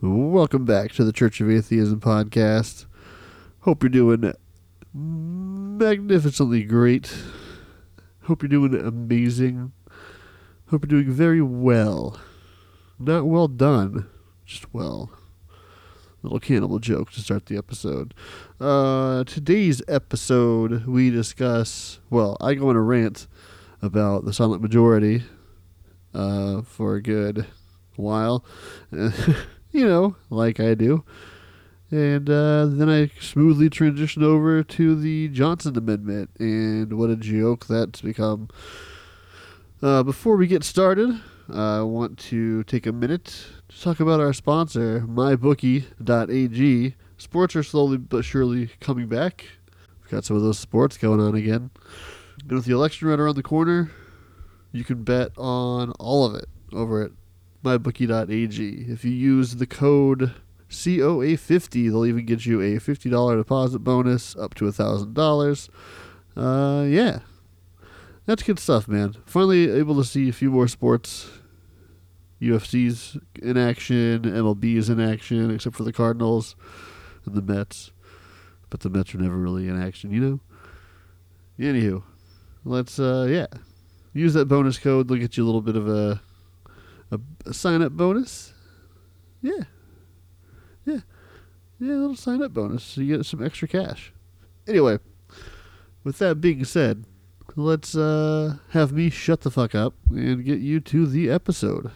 Welcome back to the Church of Atheism podcast. Hope you're doing magnificently great. Hope you're doing amazing. Hope you're doing very well. Not well done, just well. Little cannibal joke to start the episode. Uh, today's episode, we discuss, well, I go on a rant about the silent majority uh, for a good while. you know, like I do. And uh, then I smoothly transitioned over to the Johnson Amendment, and what a joke that's become. Uh, before we get started, I want to take a minute to talk about our sponsor, MyBookie.ag. Sports are slowly but surely coming back. We've got some of those sports going on again. And with the election right around the corner, you can bet on all of it over at mybookie.ag. If you use the code COA50, they'll even get you a $50 deposit bonus up to $1,000. Uh, yeah. That's good stuff, man. Finally able to see a few more sports. UFC's in action, MLB is in action, except for the Cardinals and the Mets. But the Mets are never really in action, you know? Anywho, let's, uh, yeah. Use that bonus code. They'll get you a little bit of a a, a sign up bonus. Yeah. Yeah. Yeah, a little sign up bonus. So you get some extra cash. Anyway, with that being said, let's uh, have me shut the fuck up and get you to the episode.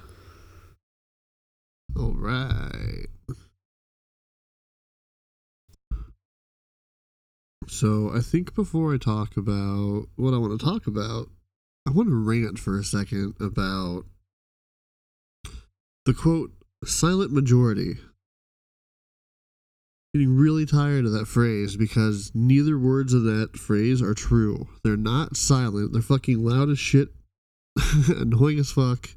All right. So I think before I talk about what I want to talk about, I want to rant for a second about the quote silent majority. Getting really tired of that phrase because neither words of that phrase are true. They're not silent. They're fucking loud as shit, annoying as fuck.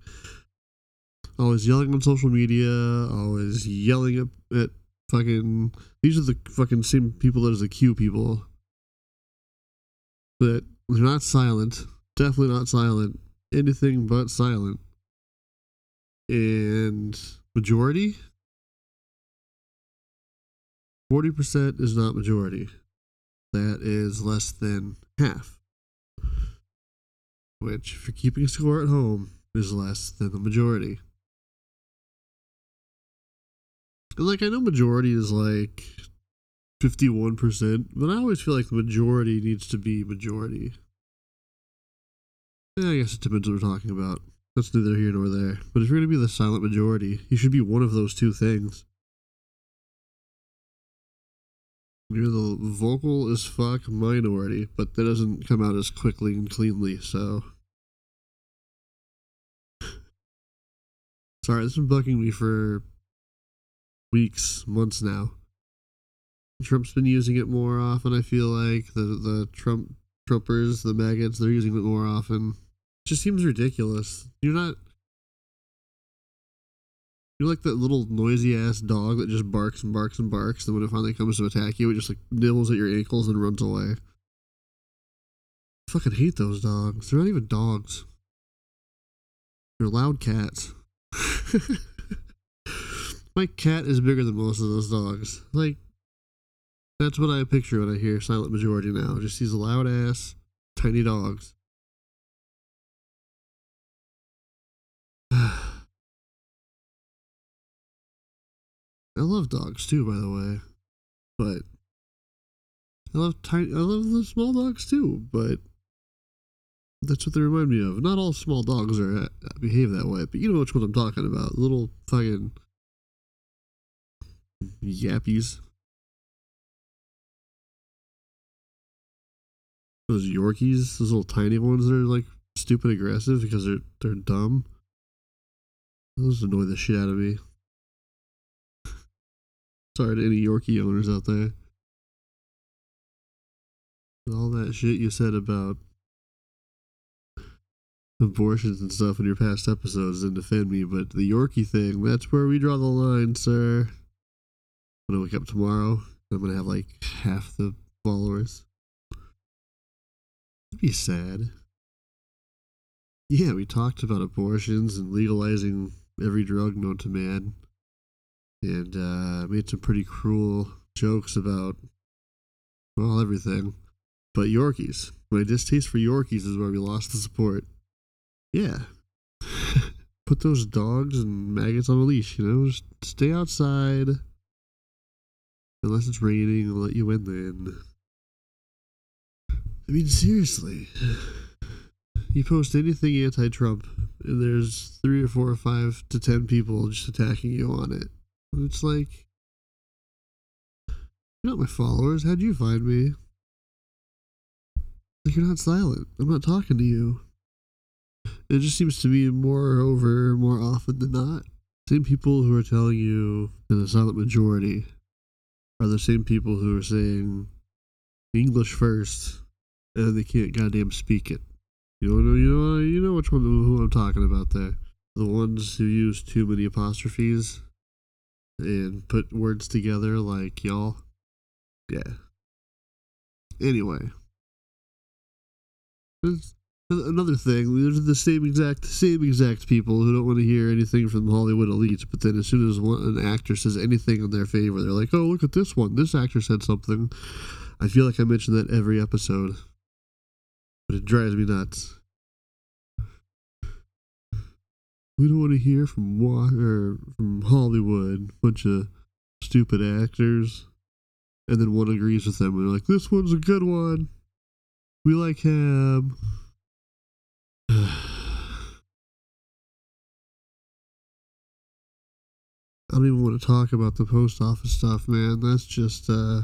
Always yelling on social media. Always yelling at, at fucking. These are the fucking same people that as the Q people. But they're not silent. Definitely not silent. Anything but silent and majority? 40% is not majority. That is less than half. Which if you're keeping score at home is less than the majority. And like i know majority is like 51% but i always feel like the majority needs to be majority. Yeah, i guess it depends what we're talking about that's neither here nor there. But if you're going to be the silent majority, you should be one of those two things. You're the vocal as fuck minority, but that doesn't come out as quickly and cleanly, so. Sorry, this has been bugging me for weeks, months now. Trump's been using it more often, I feel like. The the Trump Trumpers, the maggots, they're using it more often just seems ridiculous. You're not. You're like that little noisy ass dog that just barks and barks and barks. and when it finally comes to attack you, it just like nibbles at your ankles and runs away. I fucking hate those dogs. They're not even dogs. They're loud cats. My cat is bigger than most of those dogs. Like, that's what I picture when I hear silent majority now. Just these loud ass, tiny dogs. I love dogs too, by the way, but I love tiny. I love the small dogs too, but that's what they remind me of. Not all small dogs are uh, behave that way, but you know which one I'm talking about. Little fucking yappies. Those Yorkies, those little tiny ones that are like stupid aggressive because they're they're dumb. Those annoy the shit out of me. Sorry to any Yorkie owners out there. All that shit you said about abortions and stuff in your past episodes didn't offend me, but the Yorkie thing, that's where we draw the line, sir. When I wake up tomorrow, I'm gonna have like half the followers. It'd be sad. Yeah, we talked about abortions and legalizing every drug known to man. And uh, made some pretty cruel jokes about well everything, but Yorkies. My distaste for Yorkies is where we lost the support. Yeah, put those dogs and maggots on a leash. You know, just stay outside unless it's raining I'll let you in then. I mean, seriously. You post anything anti Trump, and there's three or four or five to ten people just attacking you on it. It's like, you're not my followers. How'd you find me? Like, you're not silent. I'm not talking to you. It just seems to me more over more often than not. Same people who are telling you that the silent majority are the same people who are saying English first and they can't goddamn speak it. You know, you know, you know which one who I'm talking about there. The ones who use too many apostrophes and put words together like y'all. Yeah. Anyway, There's another thing. These are the same exact same exact people who don't want to hear anything from Hollywood elites. But then as soon as one, an actor says anything in their favor, they're like, "Oh, look at this one. This actor said something." I feel like I mention that every episode but it drives me nuts. We don't want to hear from or from Hollywood, bunch of stupid actors, and then one agrees with them. They're like, "This one's a good one. We like him." I don't even want to talk about the post office stuff, man. That's just uh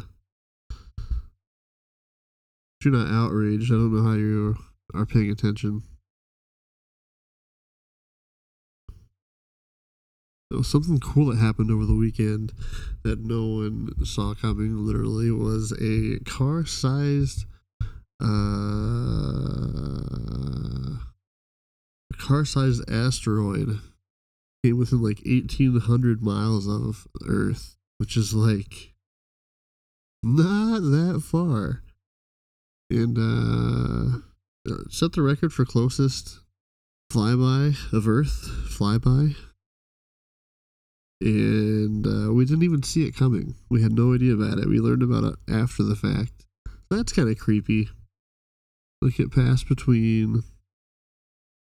if you're not outraged, I don't know how you are paying attention. There something cool that happened over the weekend that no one saw coming. Literally, was a car-sized, uh, car-sized asteroid came within like 1,800 miles of Earth, which is like not that far and uh, set the record for closest flyby of Earth flyby. And uh, we didn't even see it coming. We had no idea about it. We learned about it after the fact. That's kind of creepy. Like it passed between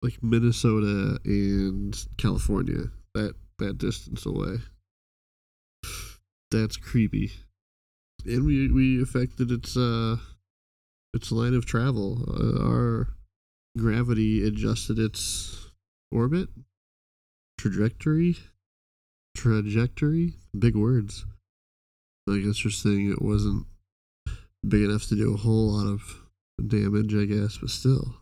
like Minnesota and California. That that distance away. That's creepy. And we we affected its uh its line of travel. Uh, our gravity adjusted its orbit, trajectory, trajectory. Big words. I guess you're saying it wasn't big enough to do a whole lot of damage, I guess, but still,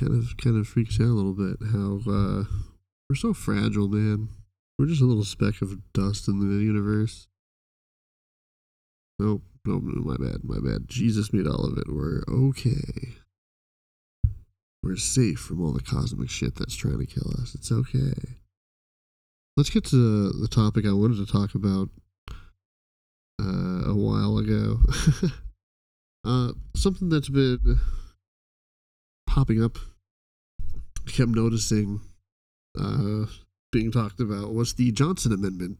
kind of kind of freaks out a little bit how uh, we're so fragile, man. We're just a little speck of dust in the universe. Nope. No, my bad, my bad. Jesus made all of it. We're okay. We're safe from all the cosmic shit that's trying to kill us. It's okay. Let's get to the topic I wanted to talk about uh, a while ago. uh, something that's been popping up, I kept noticing uh, being talked about was the Johnson Amendment.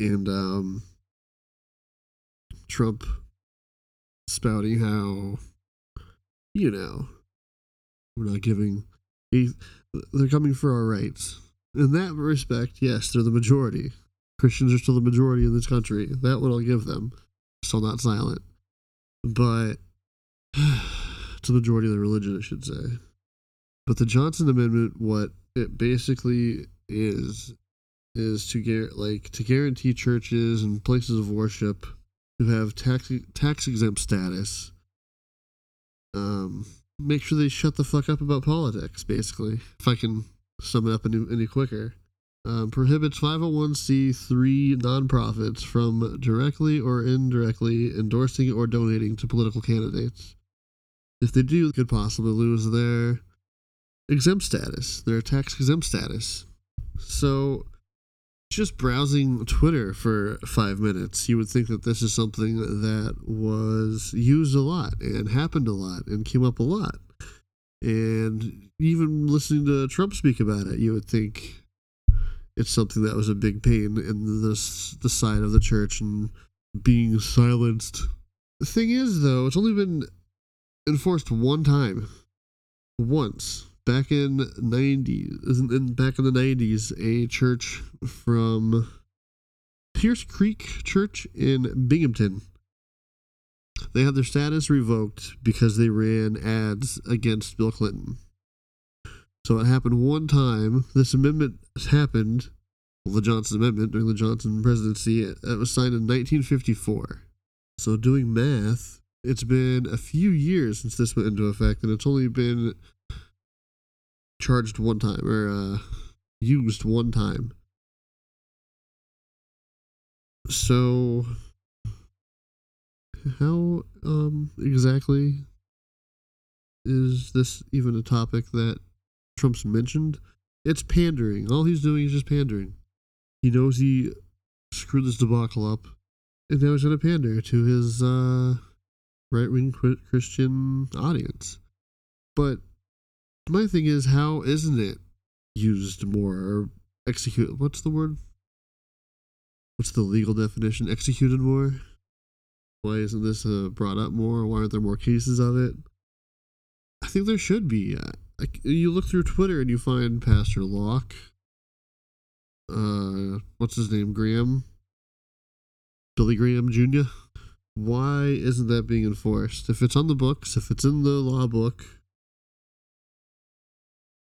And um, Trump spouting how, you know, we're not giving, they're coming for our rights. In that respect, yes, they're the majority. Christians are still the majority in this country. That one I'll give them. Still not silent. But it's the majority of the religion, I should say. But the Johnson Amendment, what it basically is, is to get like to guarantee churches and places of worship to have tax tax exempt status um, make sure they shut the fuck up about politics. Basically, if I can sum it up any, any quicker, um, prohibits 501c3 nonprofits from directly or indirectly endorsing or donating to political candidates. If they do, could possibly lose their exempt status, their tax exempt status. So just browsing Twitter for five minutes, you would think that this is something that was used a lot and happened a lot and came up a lot. And even listening to Trump speak about it, you would think it's something that was a big pain in this the side of the church and being silenced. The thing is, though, it's only been enforced one time, once back in ninety, in back in the nineties, a church from Pierce Creek Church in Binghamton. They had their status revoked because they ran ads against Bill Clinton. So it happened one time. This amendment happened, well, the Johnson Amendment during the Johnson presidency. It was signed in 1954. So doing math, it's been a few years since this went into effect, and it's only been charged one time or uh, used one time. So, how um, exactly is this even a topic that Trump's mentioned? It's pandering. All he's doing is just pandering. He knows he screwed this debacle up, and now he's going to pander to his uh, right wing Christian audience. But my thing is, how isn't it used more or execute? What's the word? What's the legal definition? Executed more? Why isn't this uh, brought up more? Why aren't there more cases of it? I think there should be. Like, you look through Twitter and you find Pastor Locke. Uh, what's his name? Graham. Billy Graham Jr. Why isn't that being enforced? If it's on the books, if it's in the law book,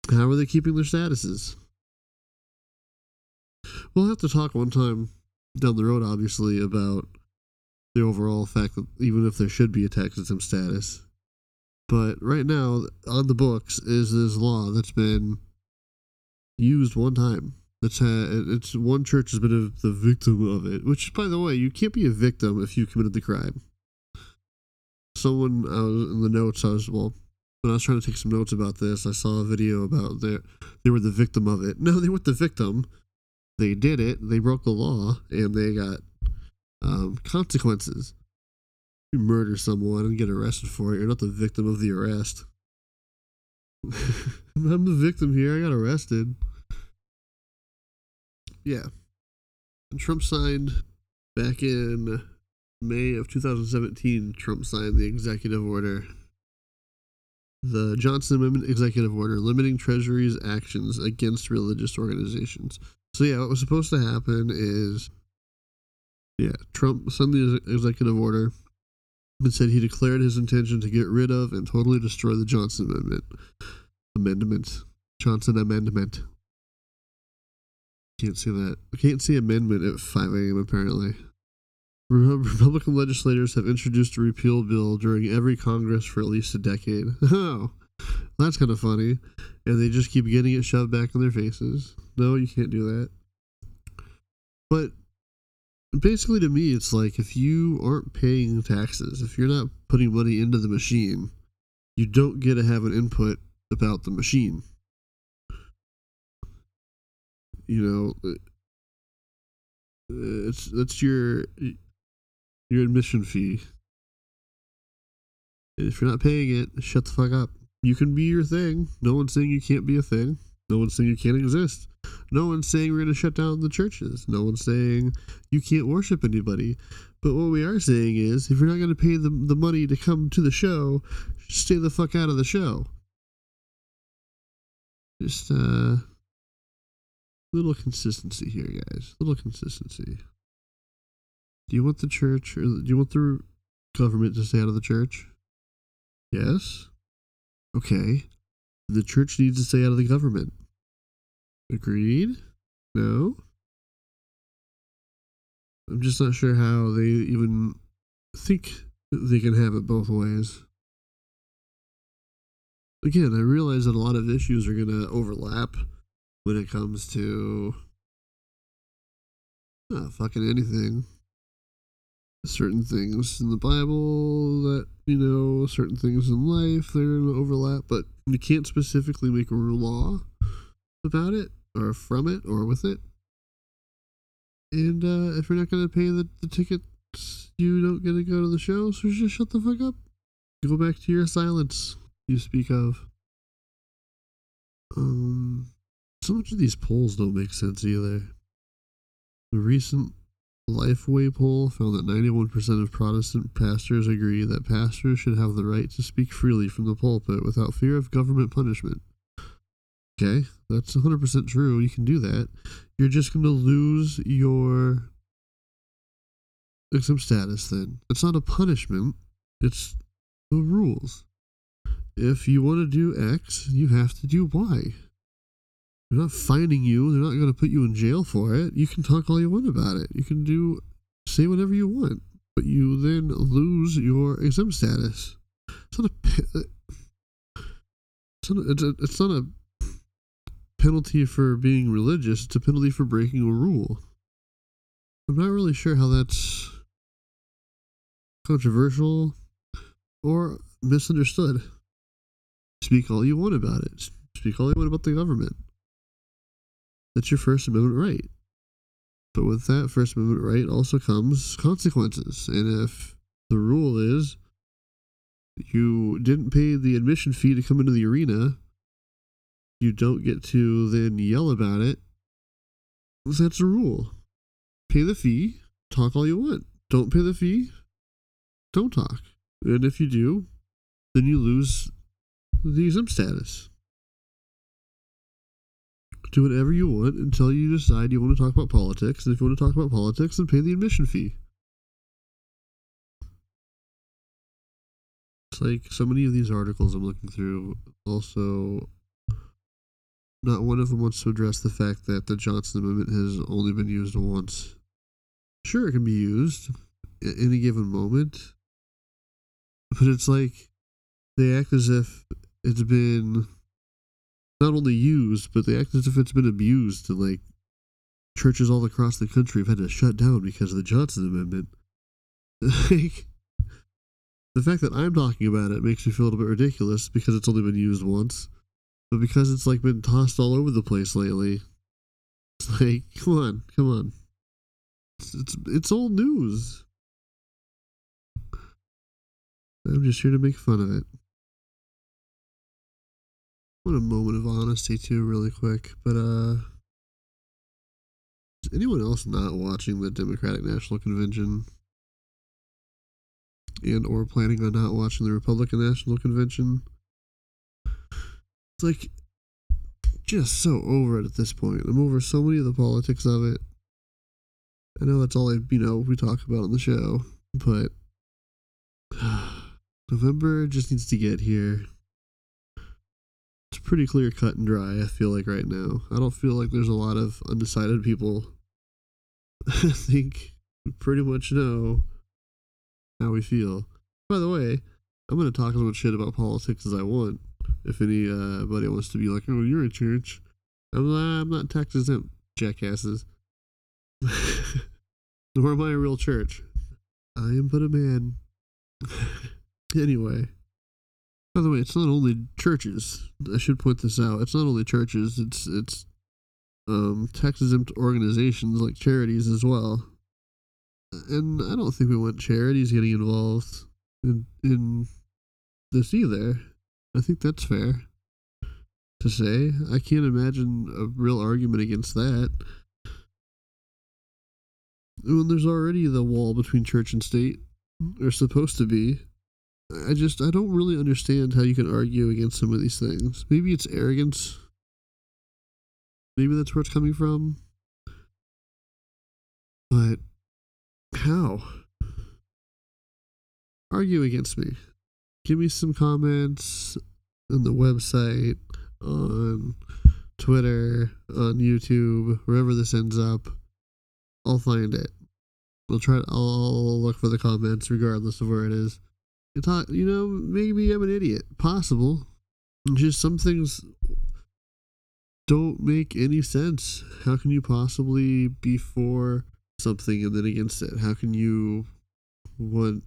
how are they keeping their statuses? We'll have to talk one time down the road, obviously, about the overall fact that even if there should be a tax exempt status. But right now, on the books, is this law that's been used one time. That's had, it's one church has been a, the victim of it. Which, by the way, you can't be a victim if you committed the crime. Someone I was in the notes. I was well when I was trying to take some notes about this, I saw a video about they they were the victim of it. No, they weren't the victim. They did it. They broke the law, and they got um, consequences. You murder someone and get arrested for it. You're not the victim of the arrest. I'm the victim here. I got arrested. Yeah. And Trump signed back in May of 2017. Trump signed the executive order the Johnson Amendment executive order limiting Treasury's actions against religious organizations. So yeah, what was supposed to happen is, yeah, Trump signed the executive order and said he declared his intention to get rid of and totally destroy the Johnson Amendment. Amendment. Johnson Amendment. Can't see that. I Can't see amendment at 5 a.m. apparently. Republican legislators have introduced a repeal bill during every Congress for at least a decade. Oh, that's kind of funny. And they just keep getting it shoved back in their faces. No, you can't do that. But basically, to me, it's like if you aren't paying taxes, if you're not putting money into the machine, you don't get to have an input about the machine. You know, uh, it's that's your your admission fee. if you're not paying it, shut the fuck up. You can be your thing. No one's saying you can't be a thing. No one's saying you can't exist. No one's saying we're going to shut down the churches. No one's saying you can't worship anybody. But what we are saying is if you're not going to pay the, the money to come to the show, stay the fuck out of the show. Just uh little consistency here, guys. Little consistency. Do you want the church or do you want the government to stay out of the church? Yes. Okay. The church needs to stay out of the government. Agreed? No? I'm just not sure how they even think they can have it both ways. Again, I realize that a lot of issues are going to overlap when it comes to uh, fucking anything certain things in the Bible that, you know, certain things in life, they're going to overlap, but you can't specifically make a law about it or from it or with it. And uh, if you're not going to pay the, the tickets, you don't get to go to the show, so just shut the fuck up. Go back to your silence you speak of. Um, So much of these polls don't make sense either. The recent Lifeway poll found that 91% of Protestant pastors agree that pastors should have the right to speak freely from the pulpit without fear of government punishment. Okay, that's 100% true. You can do that. You're just going to lose your exempt status then. It's not a punishment, it's the rules. If you want to do X, you have to do Y. They're not finding you. They're not going to put you in jail for it. You can talk all you want about it. You can do, say whatever you want, but you then lose your exempt status. It's not a, uh, it's not a, it's, a, it's not a penalty for being religious. It's a penalty for breaking a rule. I'm not really sure how that's controversial or misunderstood. Speak all you want about it. Speak all you want about the government. That's your First Amendment right. But with that First Amendment right also comes consequences. And if the rule is you didn't pay the admission fee to come into the arena, you don't get to then yell about it. That's a rule. Pay the fee, talk all you want. Don't pay the fee, don't talk. And if you do, then you lose the exempt status. Do whatever you want until you decide you want to talk about politics. And if you want to talk about politics, then pay the admission fee. It's like so many of these articles I'm looking through also not one of them wants to address the fact that the Johnson Amendment has only been used once. Sure, it can be used at any given moment, but it's like they act as if it's been not only used, but they act as if it's been abused. And like churches all across the country have had to shut down because of the Johnson Amendment. like the fact that I'm talking about it makes me feel a little bit ridiculous because it's only been used once. But because it's like been tossed all over the place lately, it's like, come on, come on. It's it's, it's old news. I'm just here to make fun of it. What a moment of honesty too, really quick. But uh is anyone else not watching the Democratic National Convention? And or planning on not watching the Republican National Convention? It's like just so over it at this point. I'm over so many of the politics of it. I know that's all I you know we talk about on the show, but November just needs to get here. It's pretty clear cut and dry, I feel like right now. I don't feel like there's a lot of undecided people. I think pretty much know how we feel. By the way, I'm to talk as much shit about politics as I want. If anybody uh, wants to be like, oh, you're a church. I'm not, I'm not tax exempt, jackasses. Nor am I a real church. I am but a man. Anyway, by the way, it's not only churches. I should point this out. It's not only churches. It's it's um, tax exempt organizations like charities as well. And I don't think we want charities getting involved in in this either. I think that's fair to say. I can't imagine a real argument against that. When there's already the wall between church and state, or supposed to be. I just I don't really understand how you can argue against some of these things. Maybe it's arrogance. Maybe that's where it's coming from. But how? Argue against me. Give me some comments on the website, on Twitter, on YouTube, wherever this ends up. I'll find it. I'll try. I'll look for the comments regardless of where it is you know, maybe I'm an idiot. Possible. Just some things don't make any sense. How can you possibly be for something and then against it? How can you want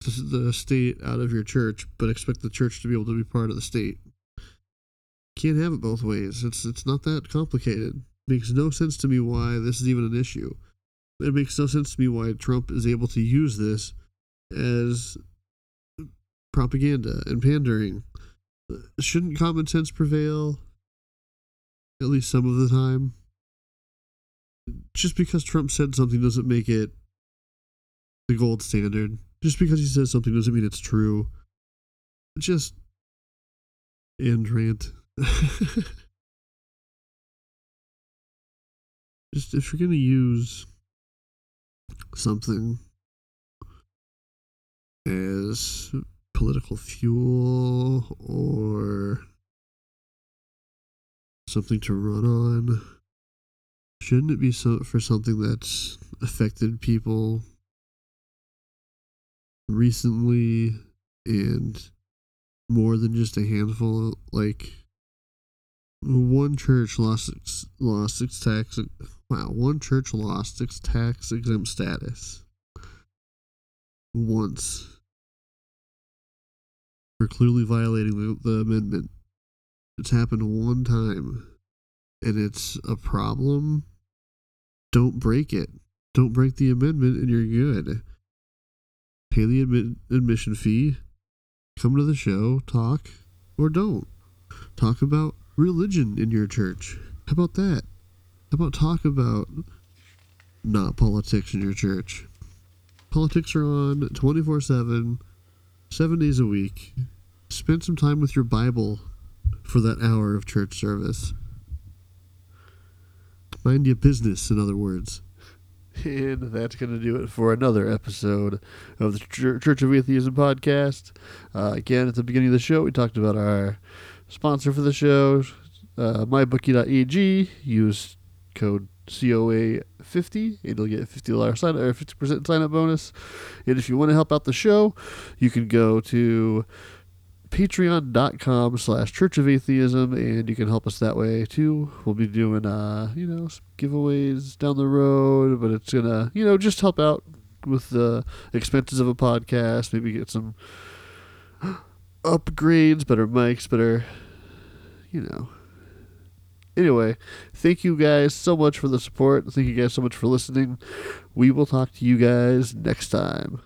the state out of your church but expect the church to be able to be part of the state? Can't have it both ways. It's it's not that complicated. Makes no sense to me why this is even an issue. It makes no sense to me why Trump is able to use this as propaganda and pandering. Shouldn't common sense prevail? at least some of the time. Just because Trump said something doesn't make it the gold standard. Just because he says something doesn't mean it's true. Just end rant. Just if you're gonna use something as political fuel or something to run on, shouldn't it be so for something that's affected people recently and more than just a handful? Like one church lost its lost its tax wow one church lost its tax exempt status once for clearly violating the, the amendment. It's happened one time and it's a problem. Don't break it. Don't break the amendment and you're good. Pay the admi- admission fee. Come to the show talk or don't. Talk about religion in your church. How about that? How about talk about not politics in your church? Politics are on 24 7, seven days a week. Spend some time with your Bible for that hour of church service. Mind your business, in other words. And that's going to do it for another episode of the Church of Atheism podcast. Uh, again, at the beginning of the show, we talked about our sponsor for the show, uh. Use code COA50 and you'll get a $50 sign or 50% sign up bonus. And if you want to help out the show, you can go to patreon.com slash church of atheism and you can help us that way too we'll be doing uh you know giveaways down the road but it's gonna you know just help out with the expenses of a podcast maybe get some upgrades better mics better you know anyway thank you guys so much for the support. Thank you guys so much for listening. We will talk to you guys next time